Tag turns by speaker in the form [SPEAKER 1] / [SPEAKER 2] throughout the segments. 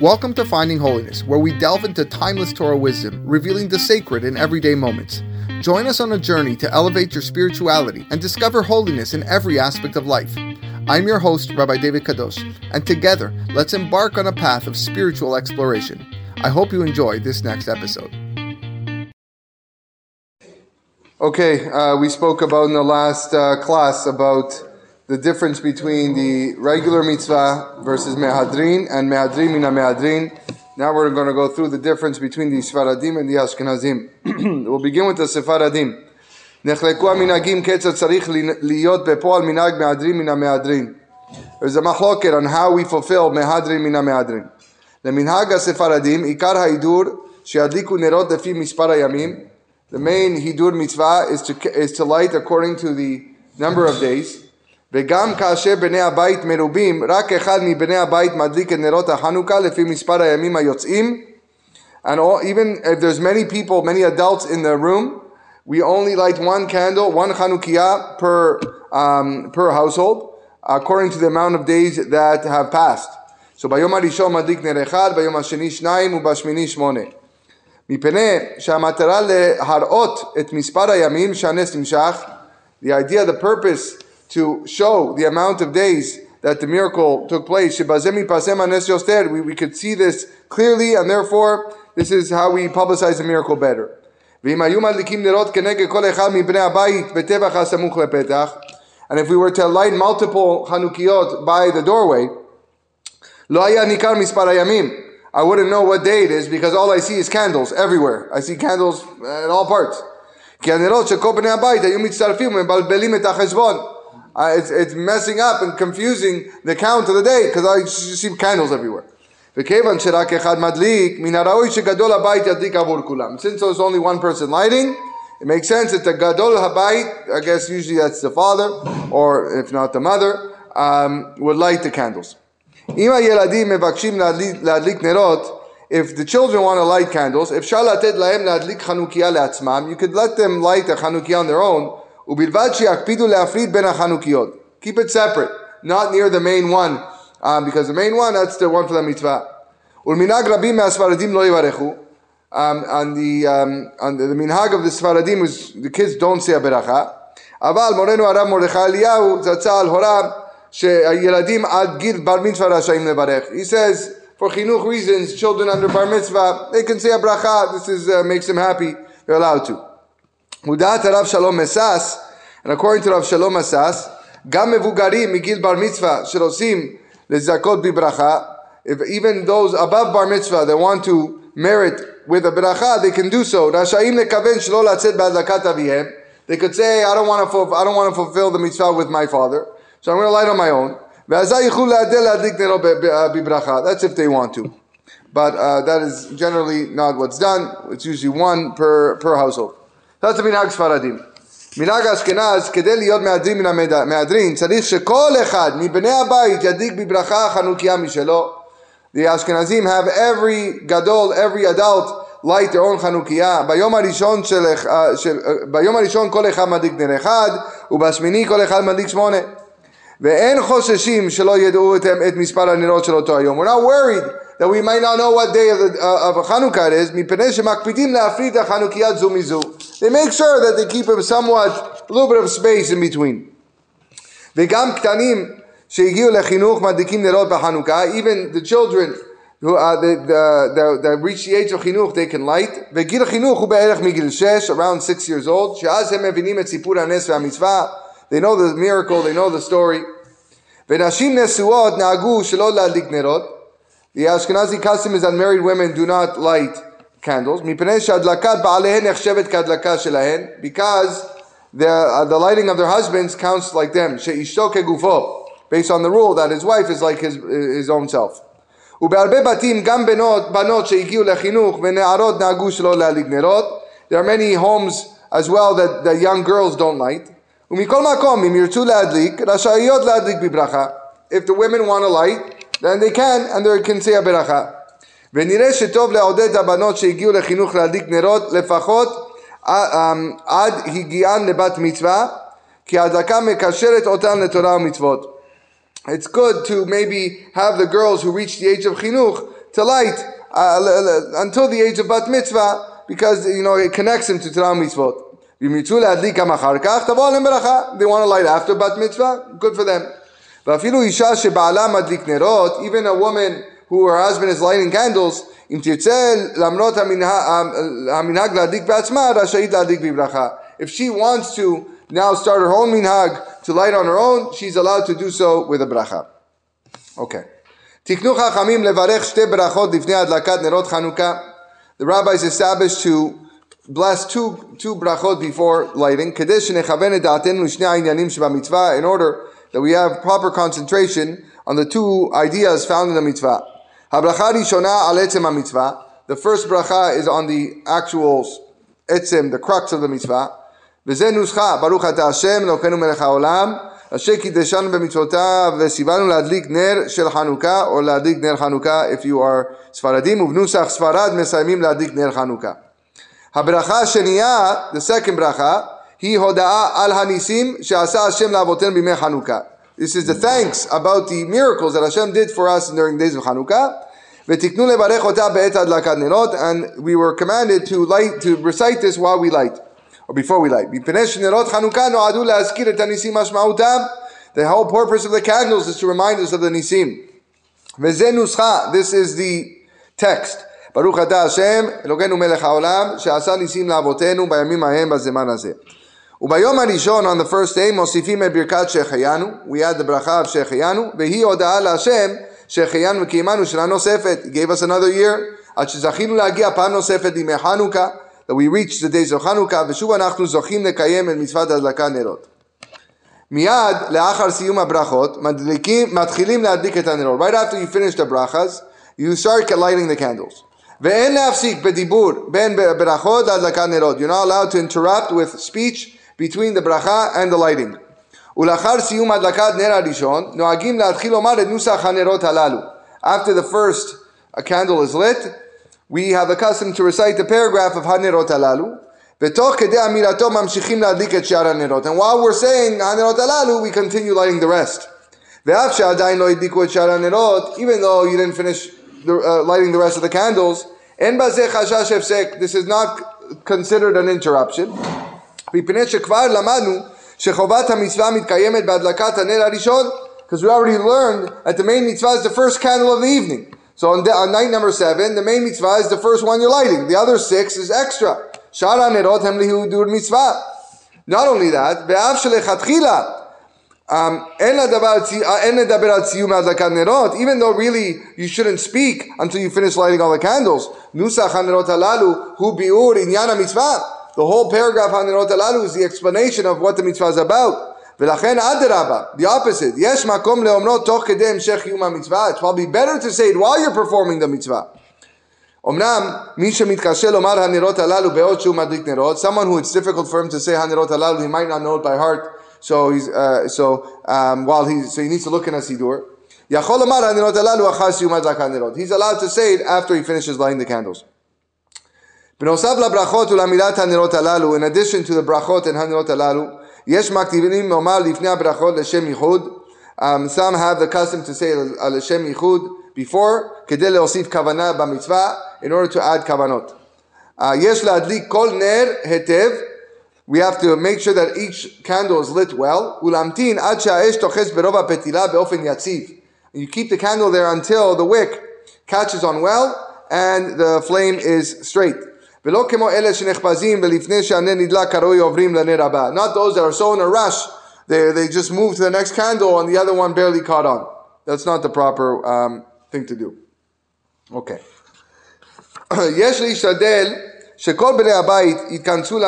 [SPEAKER 1] Welcome to Finding Holiness, where we delve into timeless Torah wisdom, revealing the sacred in everyday moments. Join us on a journey to elevate your spirituality and discover holiness in every aspect of life. I'm your host, Rabbi David Kadosh, and together, let's embark on a path of spiritual exploration. I hope you enjoy this next episode. Okay, uh, we spoke about in the last uh, class about the difference between the regular mitzvah versus mehadrin and mehadrin mina mehadrin. Now we're going to go through the difference between the Sfaradim and the Ashkenazim. we'll begin with the Sefaradim. נחלקו המנהגים כיצד צריך להיות בפועל מנהג מהדרין מן המהדרין. There's a מחלוקת on how we fulfill מהדרין מן המהדרין. למנהג הספרדים עיקר ההידור שידליקו נרות לפי מספר הימים. The main hidur mitzvah is to, is to light according to the number of days. וגם כאשר בני הבית מרובים, רק אחד מבני הבית מדליק את נרות החנוכה לפי מספר הימים היוצאים. And all, even if there's many people, many adults in the room, we only light one candle, one Chanukiah per, um, per household, according to the amount of days that have passed. So ביום הראשון מדליק נר אחד, ביום השני שניים ובשמיני שמונה. מפני שהמטרה להראות את מספר הימים שהנס נמשך, the idea, the purpose to show the amount of days that the miracle took place. We, we could see this clearly, and therefore, this is how we publicize the miracle better. And if we were to light multiple Chanukiot by the doorway, I wouldn't know what day it is because all I see is candles everywhere. I see candles in all parts. Uh, it's, it's messing up and confusing the count of the day because I see candles everywhere. וכיוון שרק אחד מדליק, מן הראוי שגדול הבית ידליק עבור כולם. Since there's only one person lighting, it makes sense that the gadol habayit, I guess usually that's the father, or if not the mother, um, would light the candles. אם הילדים מבקשים להדליק נרות, if the children want to light candles, אפשר לתת להם להדליק חנוכיה לעצמם, you could let them light a חנוכיה on their own, ובלבד שיקפידו להפריד בין החנוכיות. Keep it separate, not near the main one, um, because the main one, that's the one for the mitzvah. ולמנהג רבים מהספרדים לא יברכו. Um, on the, um, on the, the minhag of the Sfaradim was the kids don't say a beracha. אבל מורנו הרב מרדכי אליהו זצ"ל הורה שהילדים עד גיל בר מצווה רשאים לברך. He says, for chinuch reasons, children under bar mitzvah, they can say a bracha, this is, uh, makes them happy, they're allowed to. מודעת הרב שלום מסס, and according to רב שלום מסס, גם מבוגרים מגיל בר מצווה שרוצים לזכות בברכה, if even those above bar mitzvah that want to merit with a bracha, they can do so. רשאים לכוון שלא lachet בהדלקת אביהם. They could say, I don't want to fulfill, I don't want to fulfill the mitzvah with my father, so I'm going to light on my own. ואזי יוכלו להדל להדליק נרו בברכה. That's if they want to. But uh, that is generally not what's done. It's usually one per, per household. That's the minhag ספרדים. מנהג אשכנז, כדי להיות מהדרין מן המהדרין, צריך שכל אחד מבני הבית ידליק בברכה חנוכיה משלו. The Ashkenazim have every gadol, every adult light their own חנוכיה. ביום הראשון, של, של, ביום הראשון כל אחד מדליק נר אחד, ובשמיני כל אחד מדליק שמונה. ואין חוששים שלא ידעו את, את מספר הנרות של אותו היום. We're not worried that we might not know what day of, the, uh, of Hanukkah it is, מפני שמקפידים להפריד החנוכיה זו מזו. They make sure that they keep him somewhat, a little bit of space in between. וגם קטנים שהגיעו לחינוך מדליקים נרות בחנוכה, even the children who, uh, the, the, the, that reach the age of חינוך, they can light. וגיל החינוך הוא בערך מגיל 6, around 6 years old, שאז הם מבינים את סיפור הנס והמצווה, they know the miracle, they know the story. ונשים נשואות נהגו שלא להדליק נרות, the Ashkenazi custom is that married women do not light candles. because the, uh, the lighting of their husbands counts like them. Based on the rule that his wife is like his, his own self. There are many homes as well that the young girls don't light. If the women want to light, then they can, and they can say a beracha. ונראה שטוב לעודד הבנות שהגיעו לחינוך להדליק נרות לפחות עד הגיען לבת מצווה, כי ההדלקה מקשרת אותן לתורה ומצוות. It's good to maybe have the girls who reach the age of chinuch to light uh, until the age of bat mitzvah because you know it connects him to Torah mitzvot. They want to light after bat mitzvah, good for them. Even a woman who her husband is lighting candles, if she wants to now start her own minhag to light on her own, she's allowed to do so with a bracha. Okay. תקנו חכמים לברך שתי ברכות לפני הדלקת נרות חנוכה. The rabbis established to bless two, two brachot before lighting, כדי שנכוון את דעתנו לשני העניינים שבמצווה, in order that we have proper concentration on the two ideas found in the mitzvah. הברכה הראשונה על עצם המצווה. The first bracha is on the actual עצם, the crux of the mitzvah. וזה נוסחה, ברוך אתה השם, אלוקינו מלך העולם, אשר קידשנו במצוותיו וציוונו להדליק נר של חנוכה, או להדליק נר חנוכה, if you are ספרדים, ובנוסח ספרד מסיימים להדליק נר חנוכה. הברכה השנייה, the second ברכה, היא הודעה על הניסים שעשה השם לאבותינו בימי חנוכה. This is the thanks about the miracles that Hashem did for us during the days of Hanukkah. ותקנו לברך אותה בעת הדלקת נרות, and we were commanded to light, to recite this while we light, or before we light. מפני שנרות חנוכה נועדו להזכיר את הניסים משמעותם. The whole purpose of the candles is to remind us of the nisim. וזה נוסחה, this is the text. ברוך אתה השם, אלוקינו מלך העולם, שעשה ניסים לאבותינו בימים ההם בזמן הזה. וביום הראשון, on the first day, מוסיפים את ברכת שהחיינו, we add the ברכה of שהחיינו, והיא הודעה להשם שהחיינו וקיימנו שנה נוספת, he gave us another year, עד שזכינו להגיע פעם נוספת לימי חנוכה, that we reached the days of חנוכה, ושוב אנחנו זוכים לקיים את מצוות הדלקה נרות. מיד לאחר סיום הברכות, מדליקים, מתחילים להדליק את הנרות. Right after you finish the brachas, you start lighting the candles. ואין להפסיק בדיבור בין ברכות להדלקת נרות. You're not allowed to interrupt with speech between the bracha and the lighting. ולאחר סיום הדלקת נר הראשון, נוהגים להתחיל לומר את נוסח הנרות הללו. After the first a candle is lit, we have a custom to recite the paragraph of הנרות הללו, ותוך כדי אמירתו ממשיכים להדליק את שאר הנרות. And while we're saying הנרות הללו, we continue lighting the rest. ואף שעדיין לא הדליקו את שאר הנרות, even though you didn't finish the, uh, lighting the rest of the candles, אין בזה חשש הפסק. This is not considered an interruption. מפני שכבר למדנו שחובת המצווה מתקיימת בהדלקת הנר הראשון, because we already learned that the main mitzvah is the first candle of the evening. So on, on night number seven, the main mitzvah is the first one you're lighting. The other six is extra. Shara nerot hem lihudur mitzvah. Not only that, ואף שלכתחילה אין לדבר על סיום הדלקת נרות, even though really you shouldn't speak until you finish lighting all the candles. נוסח הנרות הללו הוא ביאור עניין המצווה. The whole paragraph Hanirot Alalu is the explanation of what the mitzvah is about. ולכן אדרבה, the opposite, יש מקום לאומרו תוך כדי המשך קיום המצווה. It's probably better to say it while you're performing the mitzvah. אמנם מי שמתקשה לומר הנרות הללו בעוד שהוא מדליק נרות, someone who it's difficult for him to say הנרות הללו, he might not know it by heart, so he's, uh, so um, while he, so he needs to look in a sidur. יכול לומר הנרות הללו אחר סיום הדלקת נרות. He's allowed to say it after he finishes lighting the candles. in addition to the ברכות and הנרות הללו, יש מקטיבים לומר לפני הברכות לשם ייחוד. Um, some have the custom to say על לשם ייחוד before, כדי להוסיף כוונה במצווה, in order to add כוונות. Uh, יש להדליק כל נר היטב, we have to make sure that each candle is lit well, ולהמתין עד שהאש תוחס ברוב הפתילה באופן יציב. You keep the candle there until the wick catches on well and the flame is straight. ולא כמו אלה שנחפזים ולפני שהנר נדלק כראוי עוברים לנר הבא. Not those that are so in a rush, they, they just move to the next candle and the other one barely caught on. That's not the proper um, thing to do. Okay. יש להשתדל שכל בני הבית יתכנסו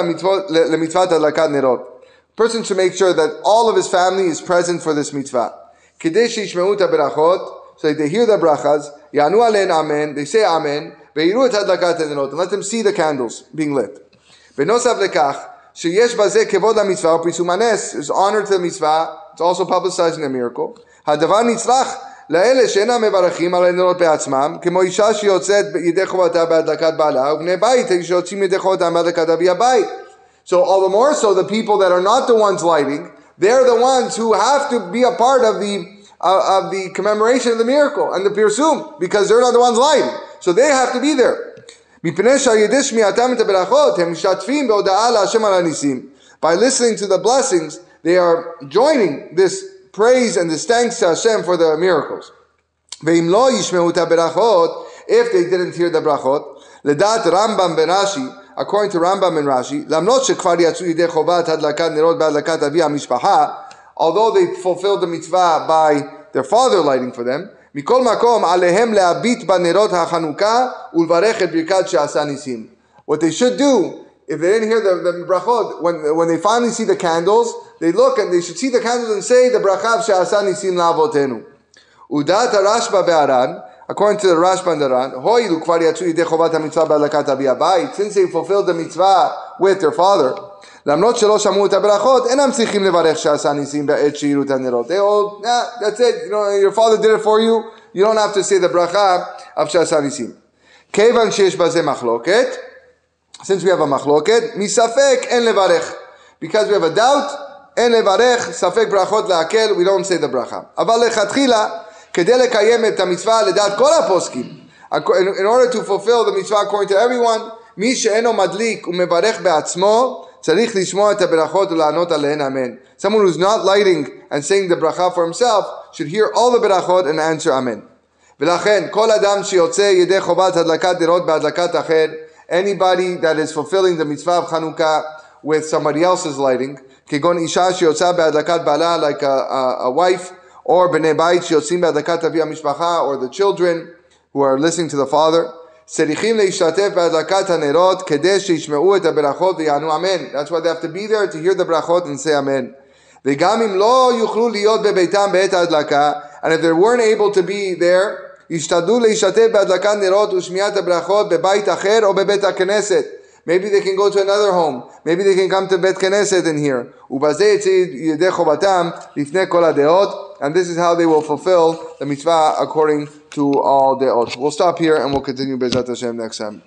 [SPEAKER 1] למצוות הדלקת נרות. Person should make sure that all of his family is present for this mitzvah. כדי שישמעו את הברכות, so they hear the brachas, יענו עליהן אמן, they say amen, ויראו את הדלקת הנרות, let them see the candles being lit. בנוסף לכך, שיש בזה כבוד למצווה ופרסום הנס, is honor to the מצווה, it's also publicizing a miracle. הדבר נצרך לאלה שאינם מברכים על הנרות בעצמם, כמו אישה שיוצאת ידי חובתה בהדלקת בעלה, ובני בית שיוצאים ידי חובתם בהדלקת אבי הבית. So all the more so the people that are not the ones lighting, they're the ones who have to be a part of the uh, of the commemoration of the miracle and the pirsum because they're not the ones lighting. So they have to be there. מפני שעל ידי שמיעתם את הברכות הם משתפים בהודעה להשם על הניסים. By listening to the blessings, they are joining this praise and this thanks to Hashem for the miracles. ואם לא ישמעו את הברכות, if they didn't hear the ברכות, לדעת רמב"ם ורש"י, according to Rambam and Rashi, למרות שכבר יצאו ידי חובת הדלקת נרות בהדלקת אבי המשפחה, although they fulfilled the mitzvah by their father lighting for them, מכל מקום עליהם להביט בנרות החנוכה ולברך את ברכת שעשה ניסים. What they should do, if they didn't hear the, the brachot, when, when they finally see the candles, they look and they should see the candles and say the bracha of שעשה ניסים לאבותינו. ודעת הרשב"א והר"ן, according to the Rashba and the Ran, הואילו כבר יצאו ידי חובת המצווה בהדלקת אבי הבית, since they fulfilled the mitzvah with their father, למרות שלא שמעו את הברכות, אינם צריכים לברך שעשה ניסים בעת שיראו את הנרות. They all, nah, that's it, you know, your father did it for you, you don't have to say the bracha of שעשה ניסים. כיוון שיש בזה מחלוקת, since we have a מחלוקת, מספק אין לברך. Because we have a doubt, אין לברך, ספק ברכות להקל, we don't say the bracha. אבל לכתחילה, כדי לקיים את המצווה לדעת כל הפוסקים, in order to fulfill the mitzvah according to everyone, מי שאינו מדליק ומברך בעצמו, Someone who's not lighting and saying the bracha for himself should hear all the brachot and answer amen. Anybody that is fulfilling the mitzvah of Chanukah with somebody else's lighting, like a, a, a wife, or or the children who are listening to the father. צריכים להשתתף בהדלקת הנרות כדי שישמעו את הברכות ויענו אמן. That's why they have to be there to hear the ברכות and say amen. וגם אם לא יוכלו להיות בביתם בעת ההדלקה, and if they weren't able to be there, ישתדלו להשתתף בהדלקת נרות ושמיעת הברכות בבית אחר או בבית הכנסת. Maybe they can go to another home. Maybe they can come to Bet Knesset in here. And this is how they will fulfill the mitzvah according to all deot. We'll stop here and we'll continue Bezat Hashem next time.